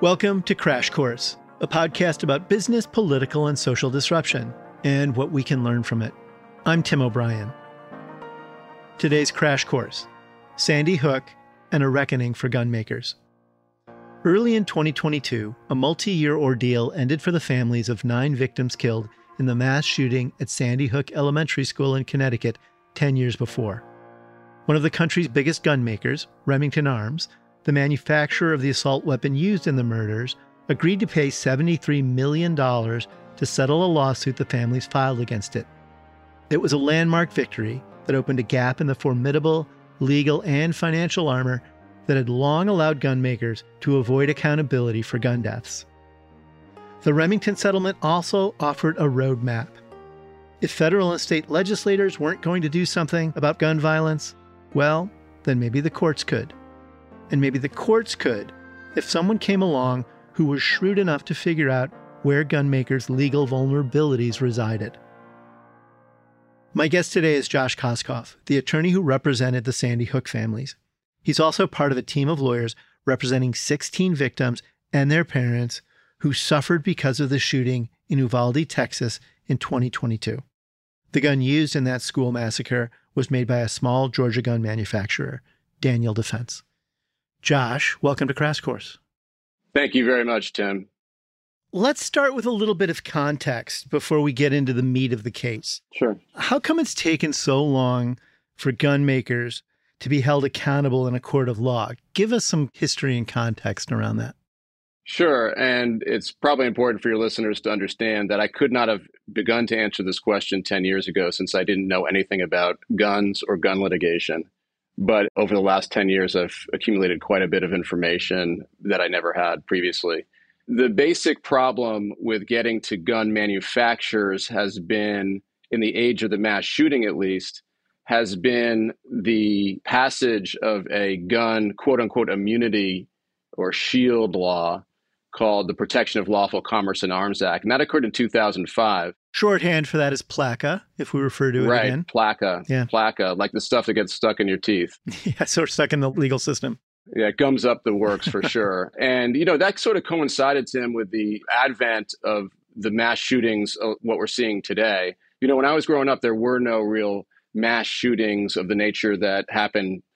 Welcome to Crash Course, a podcast about business, political, and social disruption and what we can learn from it. I'm Tim O'Brien. Today's Crash Course Sandy Hook and a Reckoning for Gunmakers. Early in 2022, a multi year ordeal ended for the families of nine victims killed in the mass shooting at Sandy Hook Elementary School in Connecticut 10 years before. One of the country's biggest gun makers, Remington Arms, the manufacturer of the assault weapon used in the murders, agreed to pay $73 million to settle a lawsuit the families filed against it. It was a landmark victory that opened a gap in the formidable legal and financial armor that had long allowed gun makers to avoid accountability for gun deaths. The Remington settlement also offered a roadmap. If federal and state legislators weren't going to do something about gun violence, well, then maybe the courts could. And maybe the courts could if someone came along who was shrewd enough to figure out where gunmakers' legal vulnerabilities resided. My guest today is Josh Koskoff, the attorney who represented the Sandy Hook families. He's also part of a team of lawyers representing 16 victims and their parents who suffered because of the shooting in Uvalde, Texas in 2022. The gun used in that school massacre was made by a small Georgia gun manufacturer, Daniel Defense. Josh, welcome to Crash Course. Thank you very much, Tim. Let's start with a little bit of context before we get into the meat of the case. Sure. How come it's taken so long for gun makers to be held accountable in a court of law? Give us some history and context around that. Sure. And it's probably important for your listeners to understand that I could not have begun to answer this question 10 years ago since I didn't know anything about guns or gun litigation. But over the last 10 years, I've accumulated quite a bit of information that I never had previously. The basic problem with getting to gun manufacturers has been, in the age of the mass shooting at least, has been the passage of a gun, quote unquote, immunity or shield law called the Protection of Lawful Commerce in Arms Act. And that occurred in 2005. Shorthand for that is PLACA, if we refer to it right, again. PLACA. Yeah. PLACA, like the stuff that gets stuck in your teeth. yeah, so stuck in the legal system. Yeah, it gums up the works for sure. And, you know, that sort of coincided, Tim, with the advent of the mass shootings, uh, what we're seeing today. You know, when I was growing up, there were no real mass shootings of the nature that happen uh,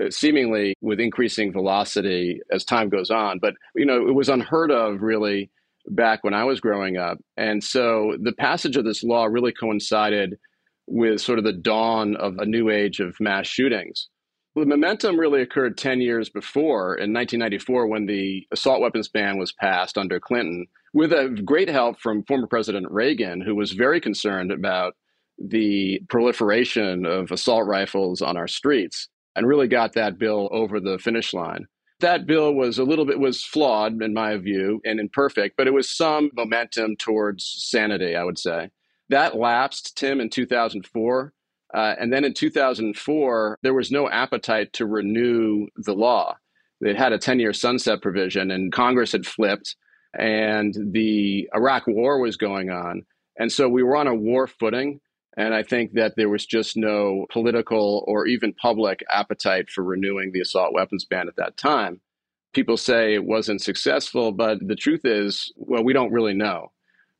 Uh, seemingly with increasing velocity as time goes on. But, you know, it was unheard of really back when I was growing up. And so the passage of this law really coincided with sort of the dawn of a new age of mass shootings. The momentum really occurred 10 years before in 1994 when the assault weapons ban was passed under Clinton, with a great help from former President Reagan, who was very concerned about the proliferation of assault rifles on our streets and really got that bill over the finish line. That bill was a little bit was flawed in my view and imperfect, but it was some momentum towards sanity, I would say. That lapsed, Tim, in 2004. Uh, and then in 2004, there was no appetite to renew the law. It had a 10 year sunset provision, and Congress had flipped, and the Iraq war was going on. And so we were on a war footing. And I think that there was just no political or even public appetite for renewing the assault weapons ban at that time. People say it wasn't successful, but the truth is, well, we don't really know.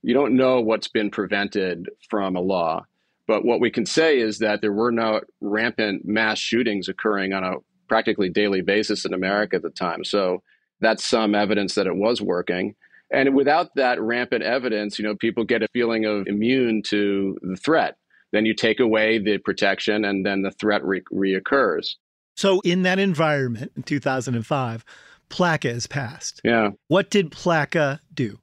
You don't know what's been prevented from a law. But what we can say is that there were no rampant mass shootings occurring on a practically daily basis in America at the time. So that's some evidence that it was working. And without that rampant evidence, you know, people get a feeling of immune to the threat then you take away the protection and then the threat re- reoccurs. So, in that environment in 2005, PLACA is passed. Yeah. What did PLACA do?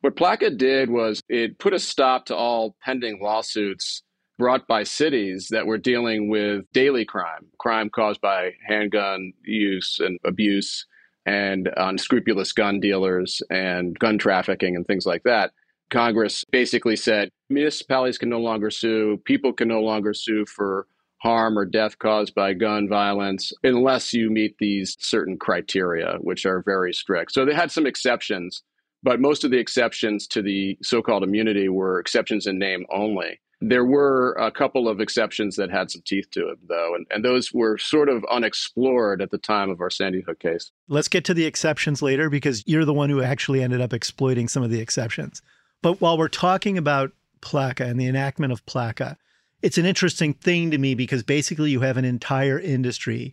What PLACA did was it put a stop to all pending lawsuits brought by cities that were dealing with daily crime, crime caused by handgun use and abuse, and unscrupulous gun dealers and gun trafficking and things like that. Congress basically said municipalities can no longer sue, people can no longer sue for harm or death caused by gun violence unless you meet these certain criteria, which are very strict. So they had some exceptions, but most of the exceptions to the so called immunity were exceptions in name only. There were a couple of exceptions that had some teeth to it, though, and, and those were sort of unexplored at the time of our Sandy Hook case. Let's get to the exceptions later because you're the one who actually ended up exploiting some of the exceptions. But while we're talking about PLACA and the enactment of PLACA, it's an interesting thing to me because basically you have an entire industry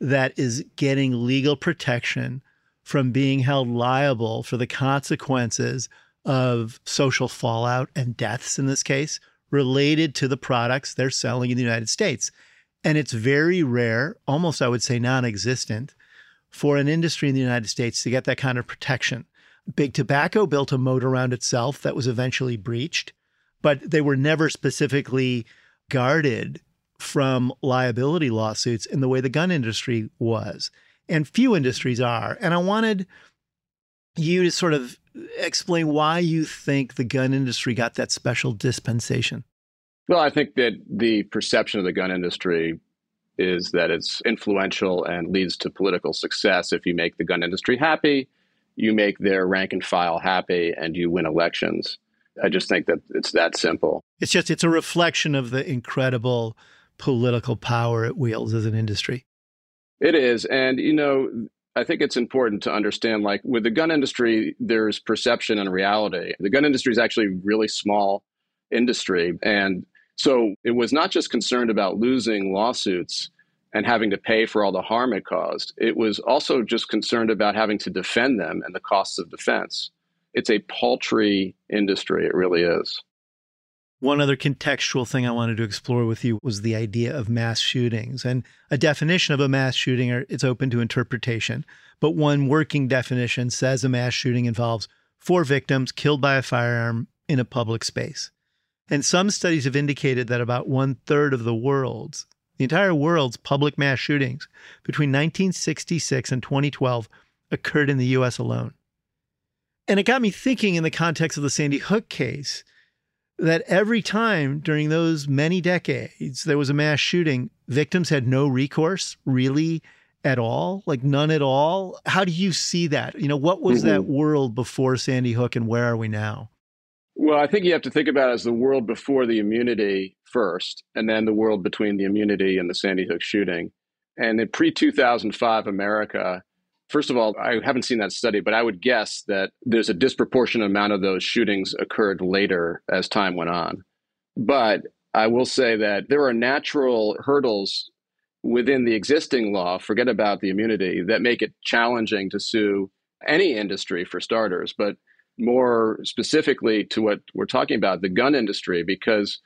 that is getting legal protection from being held liable for the consequences of social fallout and deaths in this case related to the products they're selling in the United States. And it's very rare, almost I would say non existent, for an industry in the United States to get that kind of protection. Big Tobacco built a moat around itself that was eventually breached, but they were never specifically guarded from liability lawsuits in the way the gun industry was. And few industries are. And I wanted you to sort of explain why you think the gun industry got that special dispensation. Well, I think that the perception of the gun industry is that it's influential and leads to political success if you make the gun industry happy, you make their rank and file happy, and you win elections. I just think that it's that simple. It's just it's a reflection of the incredible political power it wields as an industry. It is, and you know, I think it's important to understand like with the gun industry, there's perception and reality. The gun industry is actually a really small industry. And so it was not just concerned about losing lawsuits and having to pay for all the harm it caused, it was also just concerned about having to defend them and the costs of defense it's a paltry industry. It really is. One other contextual thing I wanted to explore with you was the idea of mass shootings and a definition of a mass shooting. It's open to interpretation, but one working definition says a mass shooting involves four victims killed by a firearm in a public space. And some studies have indicated that about one third of the world's, the entire world's public mass shootings between 1966 and 2012 occurred in the US alone. And it got me thinking in the context of the Sandy Hook case that every time during those many decades there was a mass shooting, victims had no recourse really at all, like none at all. How do you see that? You know, what was mm-hmm. that world before Sandy Hook and where are we now? Well, I think you have to think about it as the world before the immunity first, and then the world between the immunity and the Sandy Hook shooting. And in pre 2005 America, First of all, I haven't seen that study, but I would guess that there's a disproportionate amount of those shootings occurred later as time went on. But I will say that there are natural hurdles within the existing law, forget about the immunity, that make it challenging to sue any industry for starters, but more specifically to what we're talking about, the gun industry, because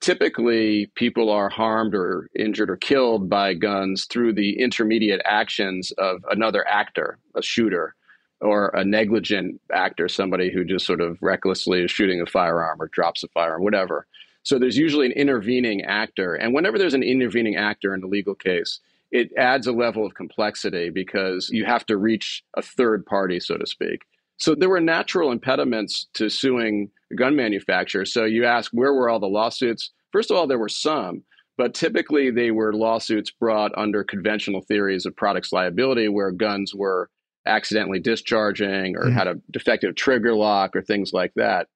typically people are harmed or injured or killed by guns through the intermediate actions of another actor, a shooter, or a negligent actor, somebody who just sort of recklessly is shooting a firearm or drops a firearm, whatever. So there's usually an intervening actor. And whenever there's an intervening actor in a legal case, it adds a level of complexity because you have to reach a third party, so to speak. So there were natural impediments to suing gun manufacturers. So you ask, where were all the lawsuits? First of all, there were some, but typically they were lawsuits brought under conventional theories of products liability where guns were accidentally discharging or mm-hmm. had a defective trigger lock or things like that.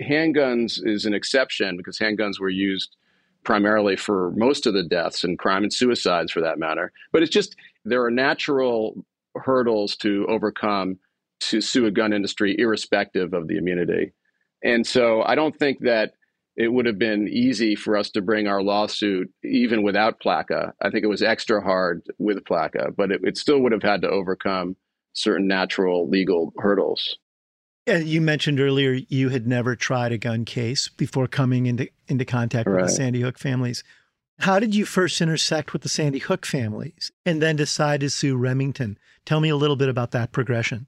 Handguns is an exception because handguns were used primarily for most of the deaths and crime and suicides for that matter. But it's just there are natural hurdles to overcome to sue a gun industry irrespective of the immunity. And so I don't think that it would have been easy for us to bring our lawsuit even without PLACA. I think it was extra hard with PLACA, but it, it still would have had to overcome certain natural legal hurdles. You mentioned earlier you had never tried a gun case before coming into, into contact right. with the Sandy Hook families. How did you first intersect with the Sandy Hook families and then decide to sue Remington? Tell me a little bit about that progression.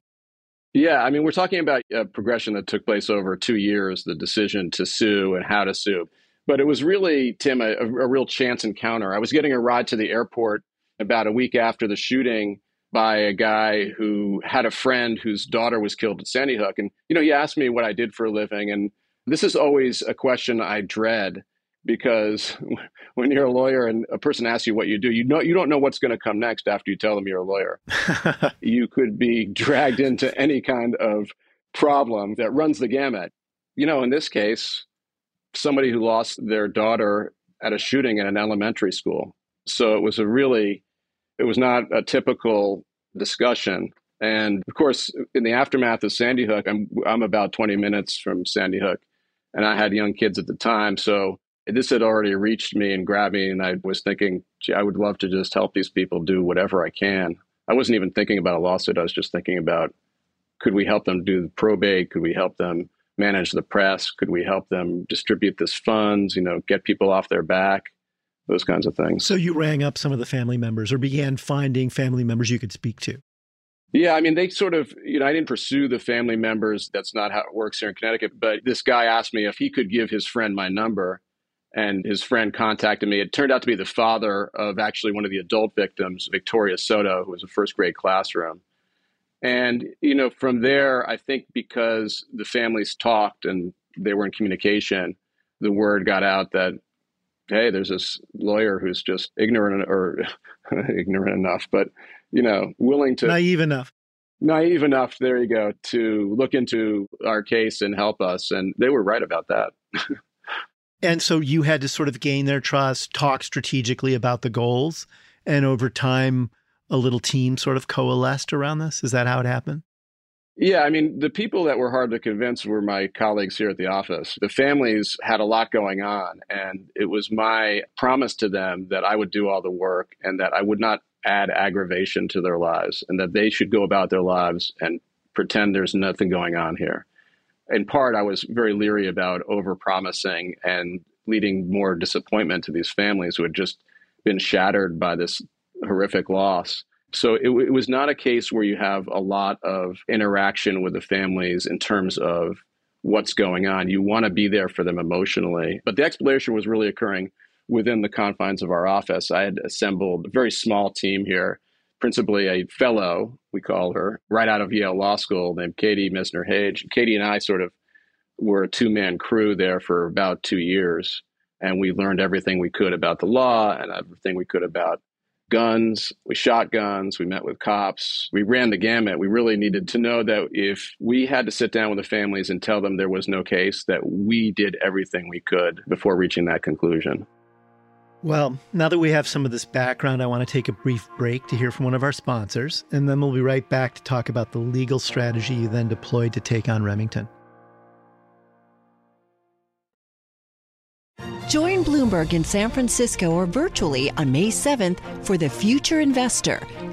Yeah, I mean, we're talking about a progression that took place over two years, the decision to sue and how to sue. But it was really, Tim, a, a real chance encounter. I was getting a ride to the airport about a week after the shooting by a guy who had a friend whose daughter was killed at Sandy Hook. And, you know, he asked me what I did for a living. And this is always a question I dread because when you're a lawyer and a person asks you what you do, you know you don't know what's going to come next after you tell them you're a lawyer. you could be dragged into any kind of problem that runs the gamut. You know, in this case, somebody who lost their daughter at a shooting in an elementary school. So it was a really it was not a typical discussion. And of course, in the aftermath of Sandy Hook, I'm I'm about 20 minutes from Sandy Hook, and I had young kids at the time, so this had already reached me and grabbed me, and I was thinking, gee, I would love to just help these people do whatever I can. I wasn't even thinking about a lawsuit. I was just thinking about could we help them do the probate? Could we help them manage the press? Could we help them distribute this funds? You know, get people off their back those kinds of things. So you rang up some of the family members or began finding family members you could speak to. Yeah, I mean, they sort of, you know, I didn't pursue the family members. That's not how it works here in Connecticut. But this guy asked me if he could give his friend my number. And his friend contacted me. It turned out to be the father of actually one of the adult victims, Victoria Soto, who was a first grade classroom. And, you know, from there, I think because the families talked and they were in communication, the word got out that hey, there's this lawyer who's just ignorant or ignorant enough, but you know, willing to naive enough. Naive enough, there you go, to look into our case and help us. And they were right about that. and so you had to sort of gain their trust, talk strategically about the goals, and over time, a little team sort of coalesced around this. Is that how it happened? Yeah, I mean, the people that were hard to convince were my colleagues here at the office. The families had a lot going on, and it was my promise to them that I would do all the work and that I would not add aggravation to their lives and that they should go about their lives and pretend there's nothing going on here. In part, I was very leery about overpromising and leading more disappointment to these families who had just been shattered by this horrific loss. So it, it, was not a case where you have a lot of interaction with the families in terms of what's going on. You want to be there for them emotionally. But the exploration was really occurring within the confines of our office. I had assembled a very small team here, principally a fellow, we call her, right out of Yale Law School named Katie Mesner Hage. Katie and I sort of were a two man crew there for about two years. And we learned everything we could about the law and everything we could about guns, we shot guns, we met with cops, we ran the gamut. We really needed to know that if we had to sit down with the families and tell them there was no case, that we did everything we could before reaching that conclusion. Well, now that we have some of this background, I want to take a brief break to hear from one of our sponsors, and then we'll be right back to talk about the legal strategy you then deployed to take on Remington. Join Bloomberg in San Francisco or virtually on May 7th for the Future Investor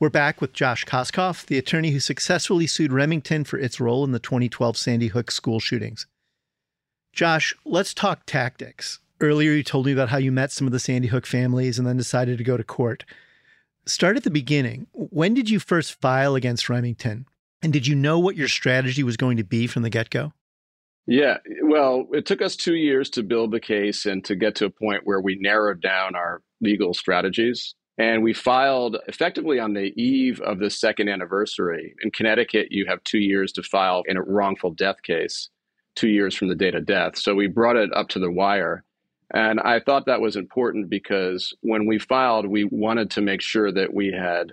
We're back with Josh Koskoff, the attorney who successfully sued Remington for its role in the 2012 Sandy Hook school shootings. Josh, let's talk tactics. Earlier, you told me about how you met some of the Sandy Hook families and then decided to go to court. Start at the beginning. When did you first file against Remington? And did you know what your strategy was going to be from the get go? Yeah, well, it took us two years to build the case and to get to a point where we narrowed down our legal strategies. And we filed effectively on the eve of the second anniversary. In Connecticut, you have two years to file in a wrongful death case, two years from the date of death. So we brought it up to the wire. And I thought that was important because when we filed, we wanted to make sure that we had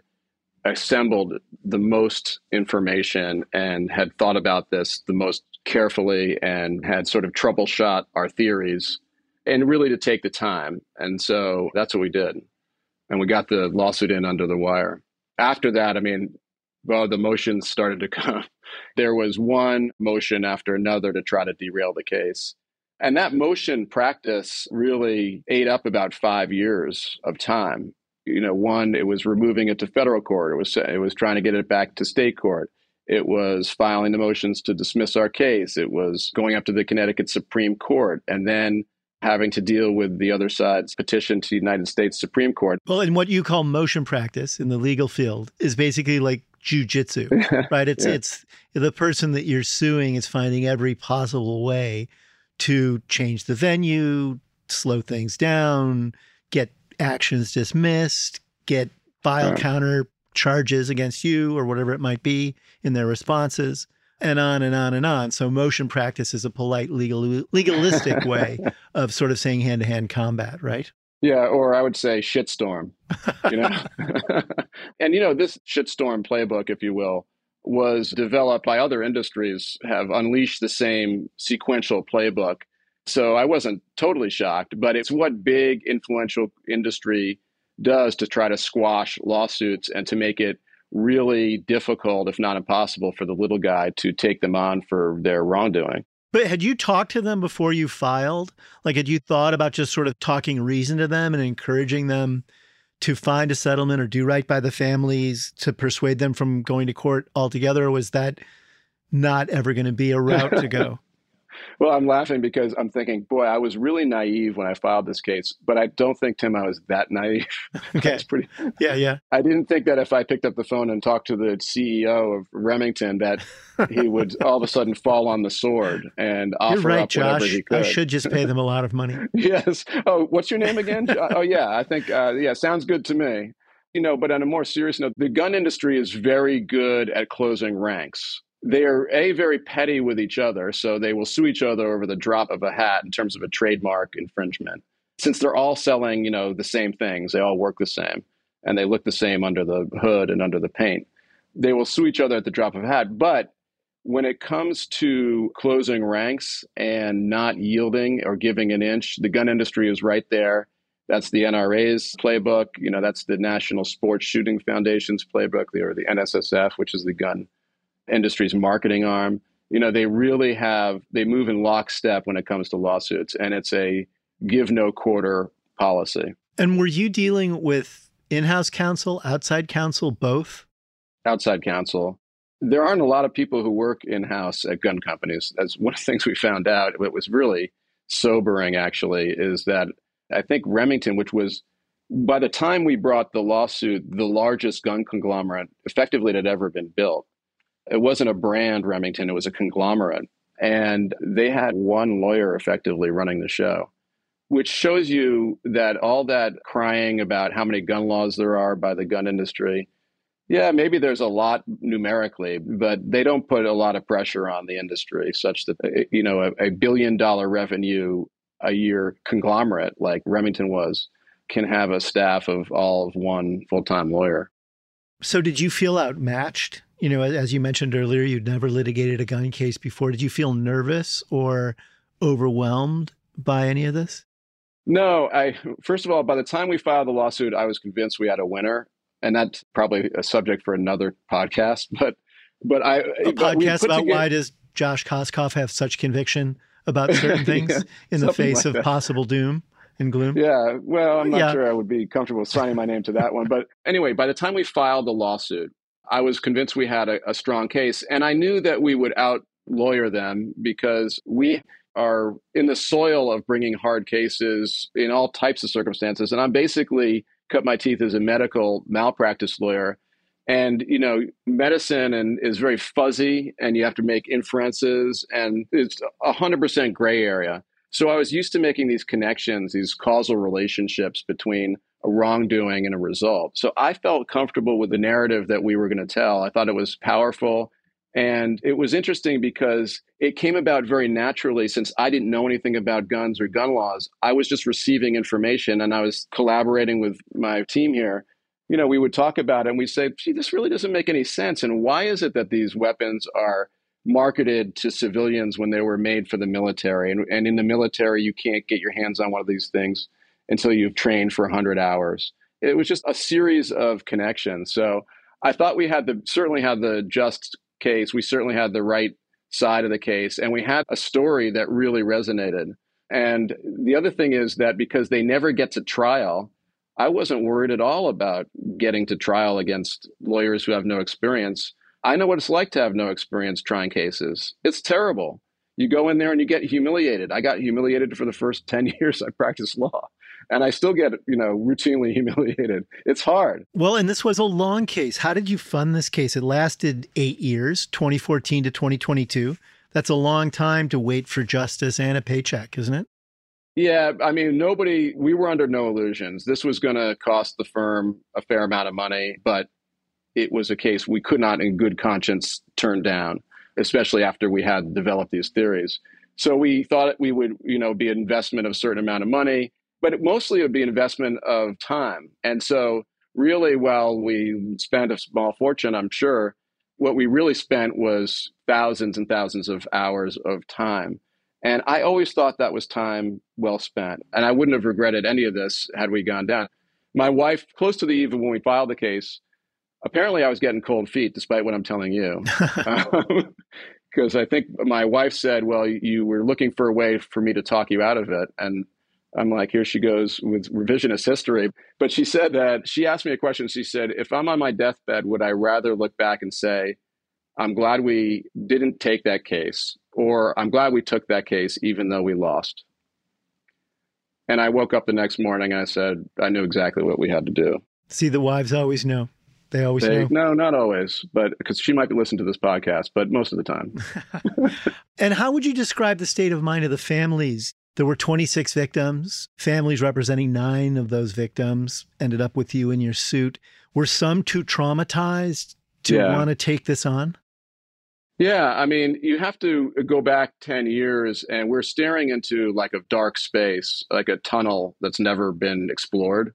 assembled the most information and had thought about this the most carefully and had sort of troubleshot our theories and really to take the time. And so that's what we did and we got the lawsuit in under the wire. After that, I mean, well, the motions started to come. There was one motion after another to try to derail the case. And that motion practice really ate up about five years of time. You know, one, it was removing it to federal court. It was it was trying to get it back to state court. It was filing the motions to dismiss our case. It was going up to the Connecticut Supreme Court and then having to deal with the other side's petition to the United States Supreme Court. Well, and what you call motion practice in the legal field is basically like jujitsu, right? It's yeah. it's the person that you're suing is finding every possible way to change the venue, slow things down, get actions dismissed, get file counter charges against you or whatever it might be in their responses and on and on and on. So motion practice is a polite legal legalistic way of sort of saying hand to hand combat, right? Yeah, or I would say shitstorm. You know, and you know this shitstorm playbook, if you will, was developed by other industries. Have unleashed the same sequential playbook. So I wasn't totally shocked, but it's what big influential industry does to try to squash lawsuits and to make it really difficult, if not impossible, for the little guy to take them on for their wrongdoing. But had you talked to them before you filed? Like, had you thought about just sort of talking reason to them and encouraging them to find a settlement or do right by the families to persuade them from going to court altogether? Or was that not ever going to be a route to go? Well, I'm laughing because I'm thinking, boy, I was really naive when I filed this case, but I don't think Tim I was that naive. Okay. That's pretty. Yeah, yeah. I didn't think that if I picked up the phone and talked to the CEO of Remington, that he would all of a sudden fall on the sword and offer You're right, up Josh. whatever he could. I should just pay them a lot of money. yes. Oh, what's your name again? oh, yeah. I think. Uh, yeah, sounds good to me. You know, but on a more serious note, the gun industry is very good at closing ranks they are a very petty with each other so they will sue each other over the drop of a hat in terms of a trademark infringement. Since they're all selling you know the same things they all work the same and they look the same under the hood and under the paint they will sue each other at the drop of a hat. But when it comes to closing ranks and not yielding or giving an inch the gun industry is right there. That's the NRA's playbook. You know, that's the National Sports Shooting Foundation's playbook, or the NSSF, which is the gun industry's marketing arm. You know, they really have, they move in lockstep when it comes to lawsuits, and it's a give no quarter policy. And were you dealing with in house counsel, outside counsel, both? Outside counsel. There aren't a lot of people who work in house at gun companies. That's one of the things we found out. It was really sobering, actually, is that I think Remington, which was by the time we brought the lawsuit, the largest gun conglomerate effectively that had ever been built, it wasn't a brand Remington, it was a conglomerate. And they had one lawyer effectively running the show, which shows you that all that crying about how many gun laws there are by the gun industry, yeah, maybe there's a lot numerically, but they don't put a lot of pressure on the industry such that, eh, you know, a, a billion dollar revenue a year conglomerate like Remington was can have a staff of all of one full time lawyer. So, did you feel outmatched you know, as you mentioned earlier, you'd never litigated a gun case before. Did you feel nervous or overwhelmed by any of this? No, I first of all, by the time we filed the lawsuit, I was convinced we had a winner, and that's probably a subject for another podcast. But but I a podcast about together, why does Josh Koskoff have such conviction about certain things yeah, in the face like of that. possible doom and gloom? Yeah, well, I'm not yeah. sure I would be comfortable signing my name to that one. But anyway, by the time we filed the lawsuit, I was convinced we had a, a strong case. And I knew that we would out lawyer them because we are in the soil of bringing hard cases in all types of circumstances. And I'm basically cut my teeth as a medical malpractice lawyer. And, you know, medicine and is very fuzzy and you have to make inferences and it's a hundred percent gray area. So I was used to making these connections, these causal relationships between a wrongdoing and a result. So I felt comfortable with the narrative that we were going to tell. I thought it was powerful. And it was interesting because it came about very naturally since I didn't know anything about guns or gun laws. I was just receiving information and I was collaborating with my team here. You know, we would talk about it and we'd say, gee, this really doesn't make any sense. And why is it that these weapons are marketed to civilians when they were made for the military? And, and in the military, you can't get your hands on one of these things until you've trained for 100 hours. It was just a series of connections. So I thought we had the certainly had the just case. We certainly had the right side of the case, and we had a story that really resonated. And the other thing is that because they never get to trial, I wasn't worried at all about getting to trial against lawyers who have no experience. I know what it's like to have no experience trying cases. It's terrible. You go in there and you get humiliated. I got humiliated for the first 10 years I practiced law and I still get, you know, routinely humiliated. It's hard. Well, and this was a long case. How did you fund this case? It lasted eight years, 2014 to 2022. That's a long time to wait for justice and a paycheck, isn't it? Yeah, I mean, nobody, we were under no illusions. This was going to cost the firm a fair amount of money, but it was a case we could not, in good conscience, turn down, especially after we had developed these theories. So we thought we would, you know, be an investment of a certain amount of money but it mostly it would be an investment of time. And so, really, while we spent a small fortune, I'm sure, what we really spent was thousands and thousands of hours of time. And I always thought that was time well spent. And I wouldn't have regretted any of this had we gone down. My wife, close to the eve of when we filed the case, apparently I was getting cold feet, despite what I'm telling you. Um, because I think my wife said, Well, you were looking for a way for me to talk you out of it. And I'm like, here she goes with revisionist history. But she said that she asked me a question. She said, if I'm on my deathbed, would I rather look back and say, I'm glad we didn't take that case, or I'm glad we took that case even though we lost? And I woke up the next morning and I said, I knew exactly what we had to do. See, the wives always know. They always they. No, not always, but because she might be listening to this podcast, but most of the time. and how would you describe the state of mind of the families there were 26 victims. Families representing nine of those victims ended up with you in your suit. Were some too traumatized to yeah. want to take this on? Yeah, I mean, you have to go back 10 years and we're staring into like a dark space, like a tunnel that's never been explored.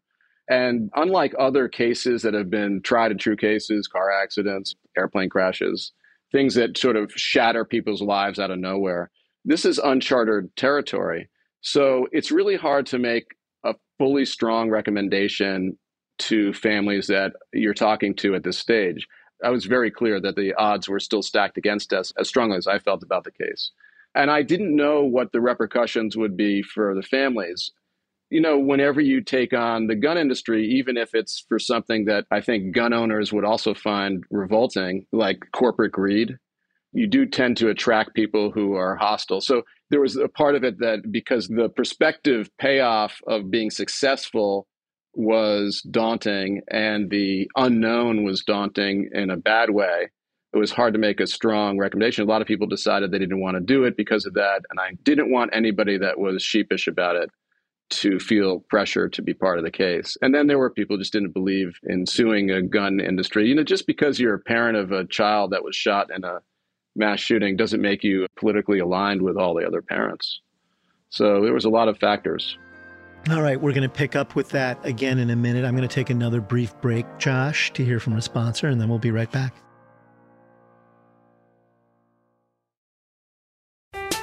And unlike other cases that have been tried and true cases, car accidents, airplane crashes, things that sort of shatter people's lives out of nowhere, this is uncharted territory. So it's really hard to make a fully strong recommendation to families that you're talking to at this stage. I was very clear that the odds were still stacked against us as strongly as I felt about the case. And I didn't know what the repercussions would be for the families. You know, whenever you take on the gun industry, even if it's for something that I think gun owners would also find revolting, like corporate greed, you do tend to attract people who are hostile. So there was a part of it that because the prospective payoff of being successful was daunting and the unknown was daunting in a bad way, it was hard to make a strong recommendation. A lot of people decided they didn't want to do it because of that. And I didn't want anybody that was sheepish about it to feel pressure to be part of the case. And then there were people who just didn't believe in suing a gun industry. You know, just because you're a parent of a child that was shot in a mass shooting doesn't make you politically aligned with all the other parents. So there was a lot of factors. All right, we're going to pick up with that again in a minute. I'm going to take another brief break, Josh, to hear from a sponsor, and then we'll be right back.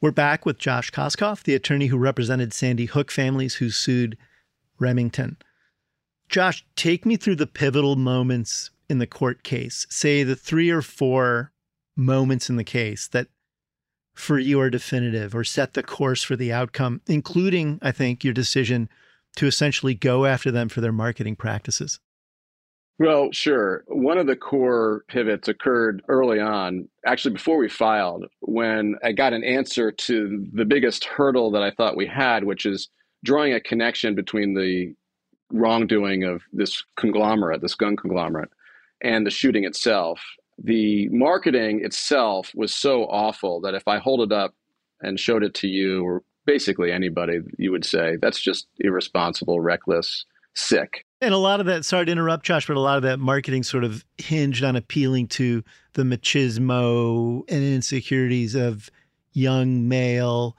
We're back with Josh Koskoff, the attorney who represented Sandy Hook families who sued Remington. Josh, take me through the pivotal moments in the court case. Say the three or four moments in the case that for you are definitive or set the course for the outcome, including, I think, your decision to essentially go after them for their marketing practices. Well, sure. One of the core pivots occurred early on, actually before we filed, when I got an answer to the biggest hurdle that I thought we had, which is drawing a connection between the wrongdoing of this conglomerate, this gun conglomerate, and the shooting itself. The marketing itself was so awful that if I hold it up and showed it to you, or basically anybody, you would say that's just irresponsible, reckless, sick. And a lot of that, sorry to interrupt, Josh, but a lot of that marketing sort of hinged on appealing to the machismo and insecurities of young male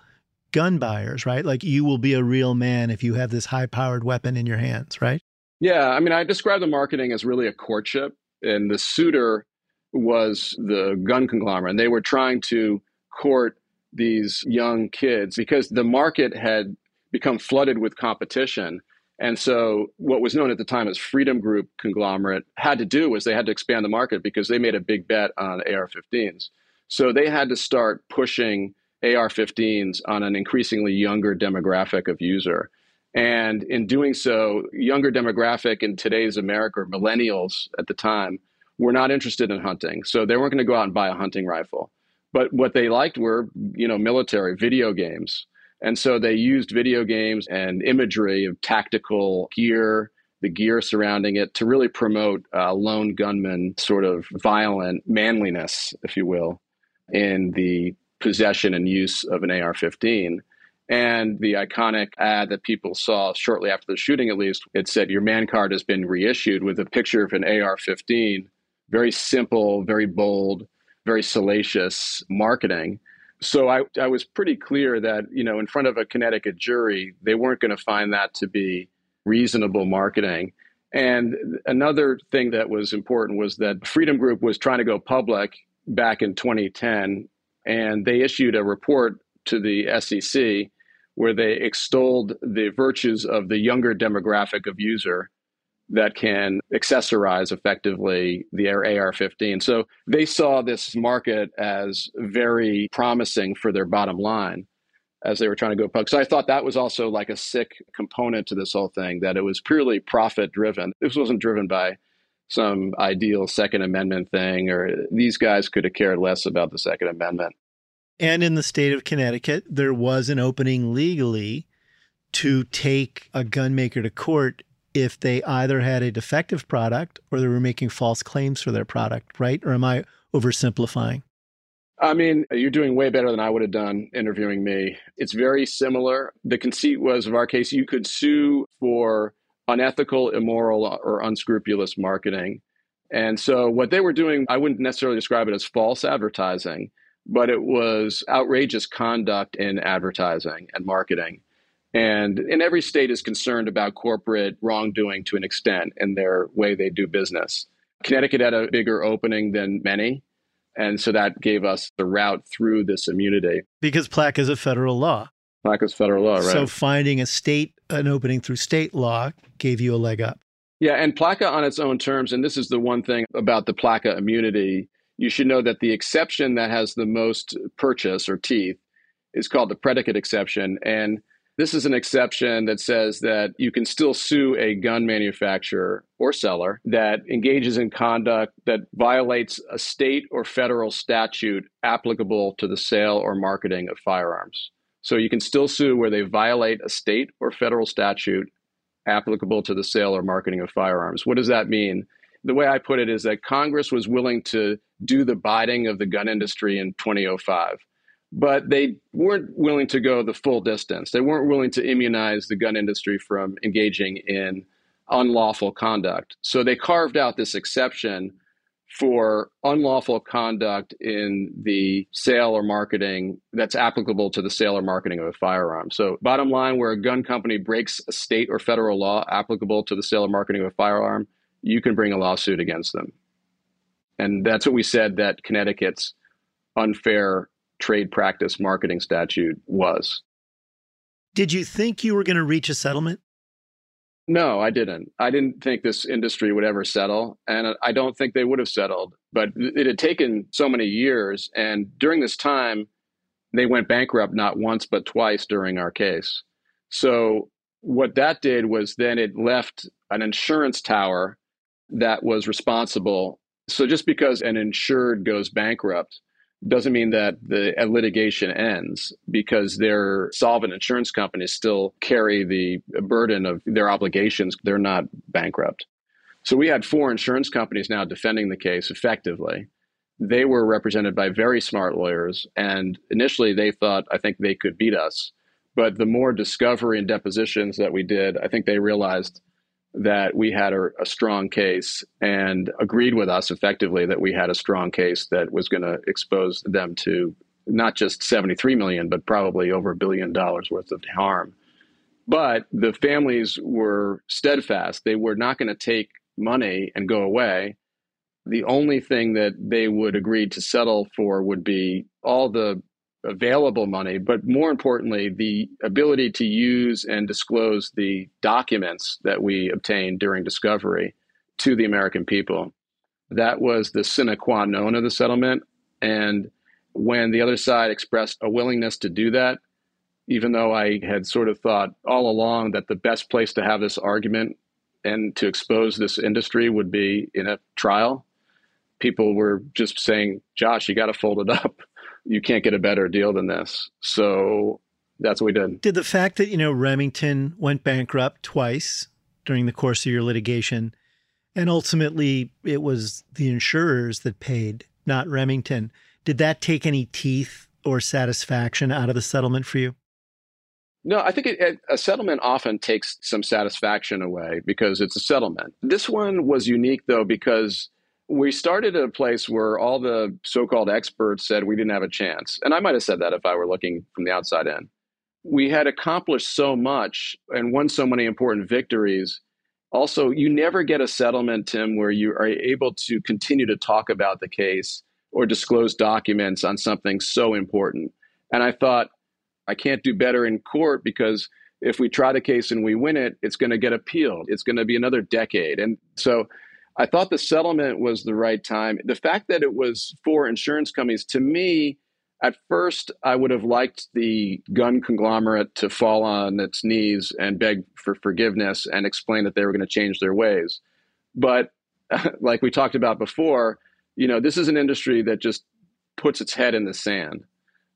gun buyers, right? Like you will be a real man if you have this high powered weapon in your hands, right? Yeah. I mean, I describe the marketing as really a courtship, and the suitor was the gun conglomerate. And they were trying to court these young kids because the market had become flooded with competition. And so, what was known at the time as Freedom Group conglomerate had to do was they had to expand the market because they made a big bet on AR 15s. So, they had to start pushing AR 15s on an increasingly younger demographic of user. And in doing so, younger demographic in today's America, millennials at the time, were not interested in hunting. So they weren't going to go out and buy a hunting rifle. But what they liked were, you know, military video games. And so they used video games and imagery of tactical gear, the gear surrounding it, to really promote uh, lone gunman sort of violent manliness, if you will, in the possession and use of an AR 15. And the iconic ad that people saw shortly after the shooting, at least, it said, Your man card has been reissued with a picture of an AR 15. Very simple, very bold, very salacious marketing. So I, I was pretty clear that, you know, in front of a Connecticut jury, they weren't going to find that to be reasonable marketing. And another thing that was important was that Freedom Group was trying to go public back in 2010, and they issued a report to the SEC where they extolled the virtues of the younger demographic of user that can accessorize effectively the AR 15. So they saw this market as very promising for their bottom line as they were trying to go public. So I thought that was also like a sick component to this whole thing, that it was purely profit driven. This wasn't driven by some ideal Second Amendment thing, or these guys could have cared less about the Second Amendment. And in the state of Connecticut, there was an opening legally to take a gun maker to court if they either had a defective product or they were making false claims for their product, right? Or am I oversimplifying? I mean, you're doing way better than I would have done interviewing me. It's very similar. The conceit was of our case, you could sue for unethical, immoral, or unscrupulous marketing. And so what they were doing, I wouldn't necessarily describe it as false advertising, but it was outrageous conduct in advertising and marketing. And, and every state is concerned about corporate wrongdoing to an extent in their way they do business. Connecticut had a bigger opening than many. And so that gave us the route through this immunity. Because PLACA is a federal law. PLACA is federal law, right? So finding a state, an opening through state law gave you a leg up. Yeah, and PLACA on its own terms, and this is the one thing about the PLACA immunity you should know that the exception that has the most purchase or teeth is called the predicate exception. And this is an exception that says that you can still sue a gun manufacturer or seller that engages in conduct that violates a state or federal statute applicable to the sale or marketing of firearms. So you can still sue where they violate a state or federal statute applicable to the sale or marketing of firearms. What does that mean? the way I put it is that Congress was willing to do the biding of the gun industry in 2005, but they weren't willing to go the full distance. They weren't willing to immunize the gun industry from engaging in unlawful conduct. So they carved out this exception for unlawful conduct in the sale or marketing that's applicable to the sale or marketing of a firearm. So, bottom line, where a gun company breaks a state or federal law applicable to the sale or marketing of a firearm, you can bring a lawsuit against them. And that's what we said that Connecticut's unfair trade practice marketing statute was. Did you think you were going to reach a settlement? No, I didn't. I didn't think this industry would ever settle. And I don't think they would have settled. But it had taken so many years. And during this time, they went bankrupt not once, but twice during our case. So, what that did was then it left an insurance tower that was responsible. So just because an insured goes bankrupt doesn't mean that the uh, litigation ends because their solvent insurance companies still carry the burden of their obligations. They're not bankrupt. So we had four insurance companies now defending the case effectively. They were represented by very smart lawyers. And initially they thought, I think they could beat us. But the more discovery and depositions that we did, I think they realized that we had a, a, strong case and agreed with us effectively that we had a strong case that was going to expose them to not just 73 million but probably over a billion dollars worth of harm. But the families were steadfast. They were not going to take money and go away. The only thing that they would agree to settle for would be all the available money, but more importantly, the ability to use and disclose the documents that we obtained during discovery to the American people. That was the sine qua non of the settlement. And when the other side expressed a willingness to do that, even though I had sort of thought all along that the best place to have this argument and to expose this industry would be in a trial, people were just saying, Josh, you got to fold it up. You can't get a better deal than this. So that's what we did. Did the fact that, you know, Remington went bankrupt twice during the course of your litigation, and ultimately it was the insurers that paid, not Remington, did that take any teeth or satisfaction out of the settlement for you? No, I think it, it, a settlement often takes some satisfaction away because it's a settlement. This one was unique though because we started at a place where all the so-called experts said we didn't have a chance, and I might have said that if I were looking from the outside in. We had accomplished so much and won so many important victories. Also, you never get a settlement, Tim, where you are able to continue to talk about the case or disclose documents on something so important. And I thought I can't do better in court because if we try the case and we win it, it's going to get appealed. It's going to be another decade. And so I thought the settlement was the right time. The fact that it was for insurance companies, to me, at first, I would have liked the gun conglomerate to fall on its knees and beg for forgiveness and explain that they were going to change their ways. But like we talked about before, you know, this is an industry that just puts its head in the sand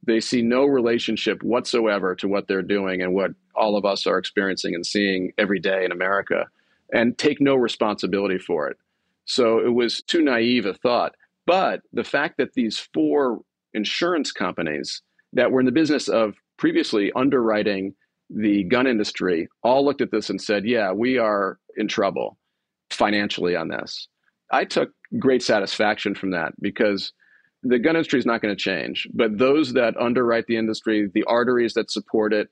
they see no relationship whatsoever to what they're doing and what all of us are experiencing and seeing every day in America and take no responsibility for it. So it was too naive a thought. But the fact that these four insurance companies that were in the business of previously underwriting the gun industry all looked at this and said, yeah, we are in trouble financially on this. I took great satisfaction from that because the gun industry is not going to change, but those that underwrite the industry, the arteries that support it,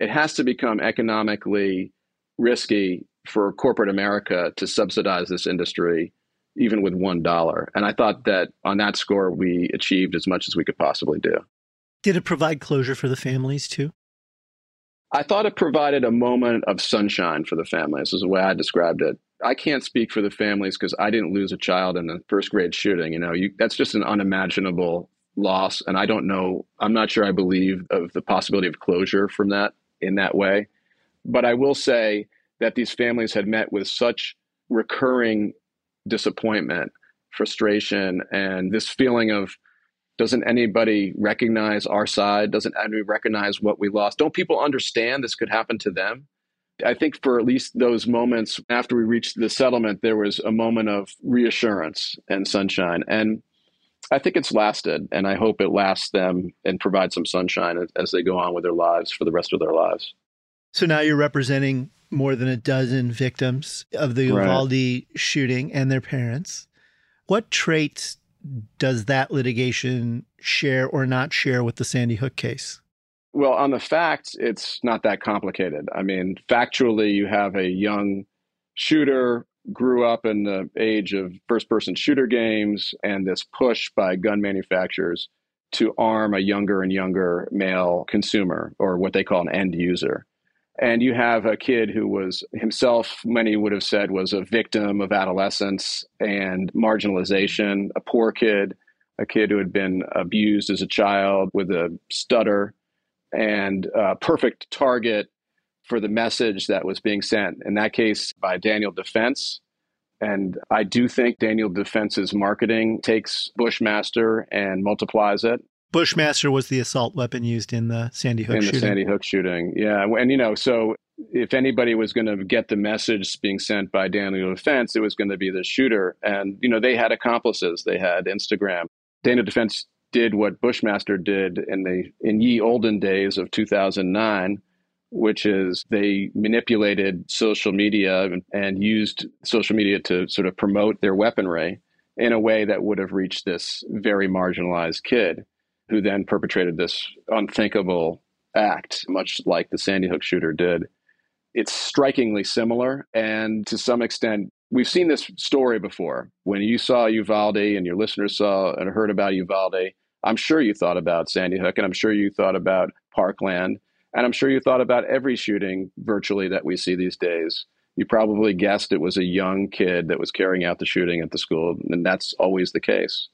it has to become economically risky for corporate America to subsidize this industry, even with one dollar. And I thought that on that score, we achieved as much as we could possibly do. Did it provide closure for the families too? I thought it provided a moment of sunshine for the families, is the way I described it. I can't speak for the families because I didn't lose a child in a first grade shooting. You know, you, that's just an unimaginable loss, and I don't know. I'm not sure I believe of the possibility of closure from that in that way. But I will say that these families had met with such recurring disappointment, frustration, and this feeling of doesn't anybody recognize our side? Doesn't anybody recognize what we lost? Don't people understand this could happen to them? I think for at least those moments after we reached the settlement, there was a moment of reassurance and sunshine. And I think it's lasted, and I hope it lasts them and provides some sunshine as they go on with their lives for the rest of their lives. So now you're representing more than a dozen victims of the right. Shooting and their parents. What traits does that litigation share or not share with the Sandy Hook case? Well, on the facts, it's not that complicated. I mean, factually, you have a young shooter grew up in the age of first person shooter games and this push by gun manufacturers to arm a younger and younger male consumer or what they call an end user. And you have a kid who was himself, many would have said, was a victim of adolescence and marginalization, a poor kid, a kid who had been abused as a child with a stutter and a perfect target for the message that was being sent. In that case, by Daniel Defense. And I do think Daniel Defense's marketing takes Bushmaster and multiplies it. Bushmaster was the assault weapon used in the Sandy Hook in shooting. the Sandy Hook shooting. Yeah. And, you know, so if anybody was going to get the message being sent by Daniel Defense, it was going to be the shooter. And, you know, they had accomplices. They had Instagram. Daniel Defense did what Bushmaster did in the in ye olden days of 2009, which is they manipulated social media and, and used social media to sort of promote their weaponry in a way that would have reached this very marginalized kid who then perpetrated this unthinkable act, much like the Sandy Hook shooter did. It's strikingly similar. And to some extent, we've seen this story before. When you saw Uvalde and your listeners saw and heard about Uvalde, I'm sure you thought about Sandy Hook and I'm sure you thought about Parkland. And I'm sure you thought about every shooting virtually that we see these days. You probably guessed it was a young kid that was carrying out the shooting at the school, and that's always the case.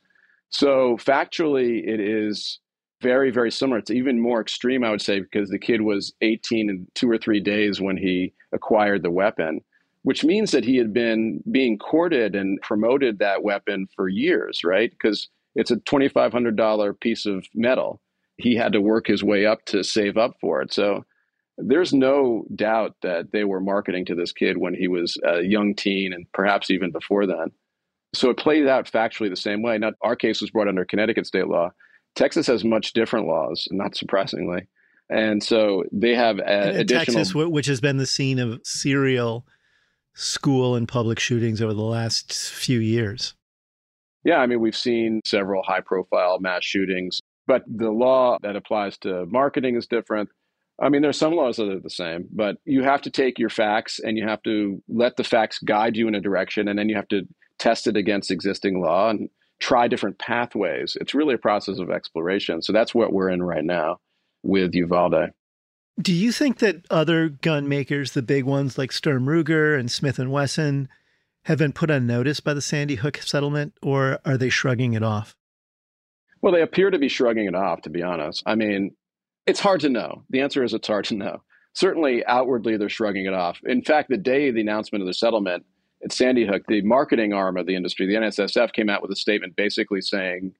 So, factually, it is very, very similar. It's even more extreme, I would say, because the kid was 18 in two or three days when he acquired the weapon, which means that he had been being courted and promoted that weapon for years, right? Because it's a $2,500 piece of metal. He had to work his way up to save up for it. So there's no doubt that they were marketing to this kid when he was a young teen and perhaps even before then. So it played out factually the same way. Now, our case was brought under Connecticut state law. Texas has much different laws, not surprisingly. And so they have uh, additional. Texas, which has been the scene of serial school and public shootings over the last few years. Yeah, I mean, we've seen several high profile mass shootings, but the law that applies to marketing is different. I mean, there's some laws that are the same, but you have to take your facts and you have to let the facts guide you in a direction, and then you have to test it against existing law and try different pathways. It's really a process of exploration. So that's what we're in right now with Uvalde. Do you think that other gun makers, the big ones like Sturm Ruger and Smith and Wesson, have been put on notice by the Sandy Hook settlement, or are they shrugging it off? Well, they appear to be shrugging it off, to be honest. I mean, it's hard to know. The answer is it's hard to know. Certainly, outwardly, they're shrugging it off. In fact, the day of the announcement of the settlement at Sandy Hook, the marketing arm of the industry, the NSSF, came out with a statement basically saying,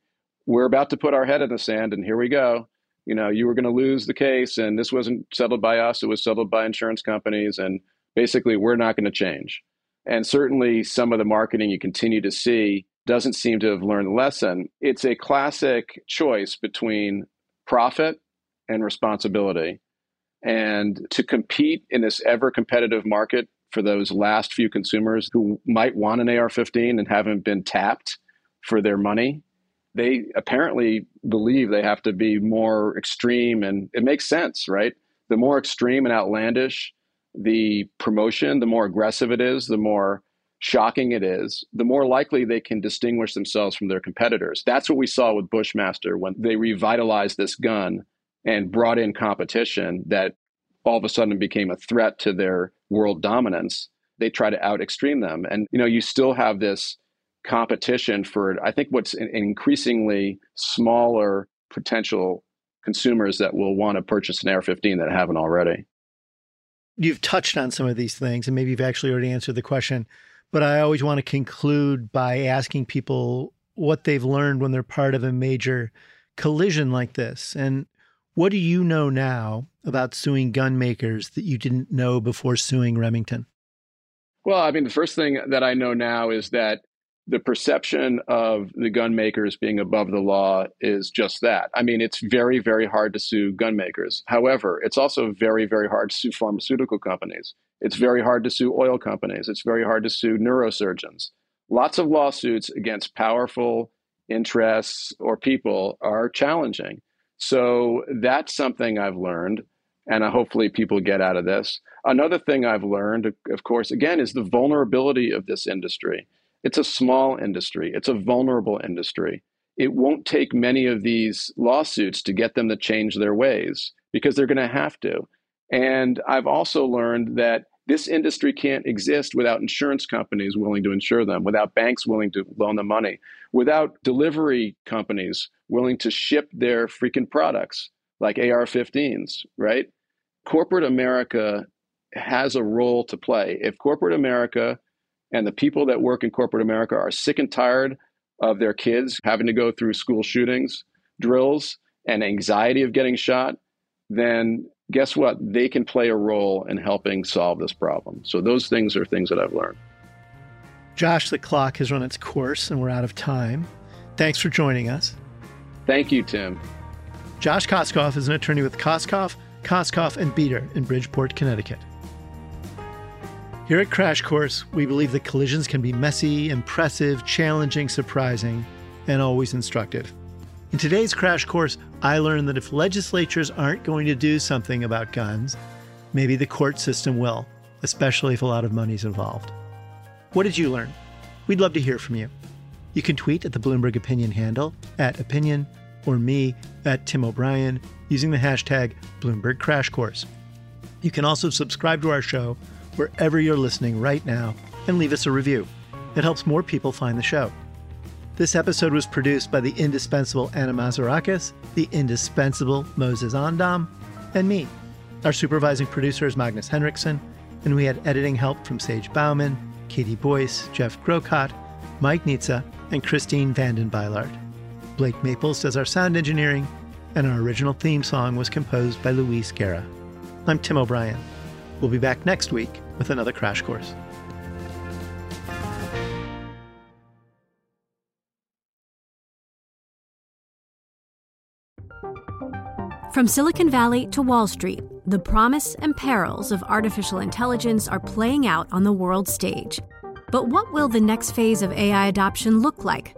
We're about to put our head in the sand, and here we go. You know, you were going to lose the case, and this wasn't settled by us, it was settled by insurance companies, and basically, we're not going to change. And certainly, some of the marketing you continue to see doesn't seem to have learned the lesson. It's a classic choice between profit and responsibility. And to compete in this ever competitive market for those last few consumers who might want an AR 15 and haven't been tapped for their money, they apparently believe they have to be more extreme. And it makes sense, right? The more extreme and outlandish the promotion, the more aggressive it is, the more shocking it is, the more likely they can distinguish themselves from their competitors. That's what we saw with Bushmaster when they revitalized this gun and brought in competition that all of a sudden became a threat to their world dominance. They try to out extreme them. And you know, you still have this competition for I think what's increasingly smaller potential consumers that will want to purchase an AR-15 that haven't already you've touched on some of these things, and maybe you've actually already answered the question. But I always want to conclude by asking people what they've learned when they're part of a major collision like this. And what do you know now about suing gun makers that you didn't know before suing Remington? Well, I mean, the first thing that I know now is that the perception of the gun makers being above the law is just that. I mean, it's very, very hard to sue gun makers. However, it's also very, very hard to sue pharmaceutical companies. It's very hard to sue oil companies. It's very hard to sue neurosurgeons. Lots of lawsuits against powerful interests or people are challenging. So that's something I've learned, and uh, hopefully people get out of this. Another thing I've learned, of course, again, is the vulnerability of this industry. It's a small industry, it's a vulnerable industry. It won't take many of these lawsuits to get them to change their ways because they're going to have to. And I've also learned that this industry can't exist without insurance companies willing to insure them, without banks willing to loan them money, without delivery companies willing to ship their freaking products like AR 15s, right? Corporate America has a role to play. If corporate America and the people that work in corporate America are sick and tired of their kids having to go through school shootings, drills, and anxiety of getting shot, then guess what? They can play a role in helping solve this problem. So, those things are things that I've learned. Josh, the clock has run its course and we're out of time. Thanks for joining us. Thank you, Tim. Josh Koskoff is an attorney with Koskoff, Koskoff, and Bieder in Bridgeport, Connecticut. Here at Crash Course, we believe that collisions can be messy, impressive, challenging, surprising, and always instructive. In today's Crash Course, I learned that if legislatures aren't going to do something about guns, maybe the court system will, especially if a lot of money's involved. What did you learn? We'd love to hear from you. You can tweet at the Bloomberg Opinion handle at opinion or me at Tim O'Brien using the hashtag Bloomberg Crash Course. You can also subscribe to our show wherever you're listening right now and leave us a review. It helps more people find the show. This episode was produced by the indispensable Anna Mazarakis, the indispensable Moses Andam, and me. Our supervising producer is Magnus Henriksson, and we had editing help from Sage Bauman, Katie Boyce, Jeff Grocott, Mike Nizza, and Christine Vanden Beilard. Blake Maples does our sound engineering, and our original theme song was composed by Luis Guerra. I'm Tim O'Brien. We'll be back next week with another crash course. From Silicon Valley to Wall Street, the promise and perils of artificial intelligence are playing out on the world stage. But what will the next phase of AI adoption look like?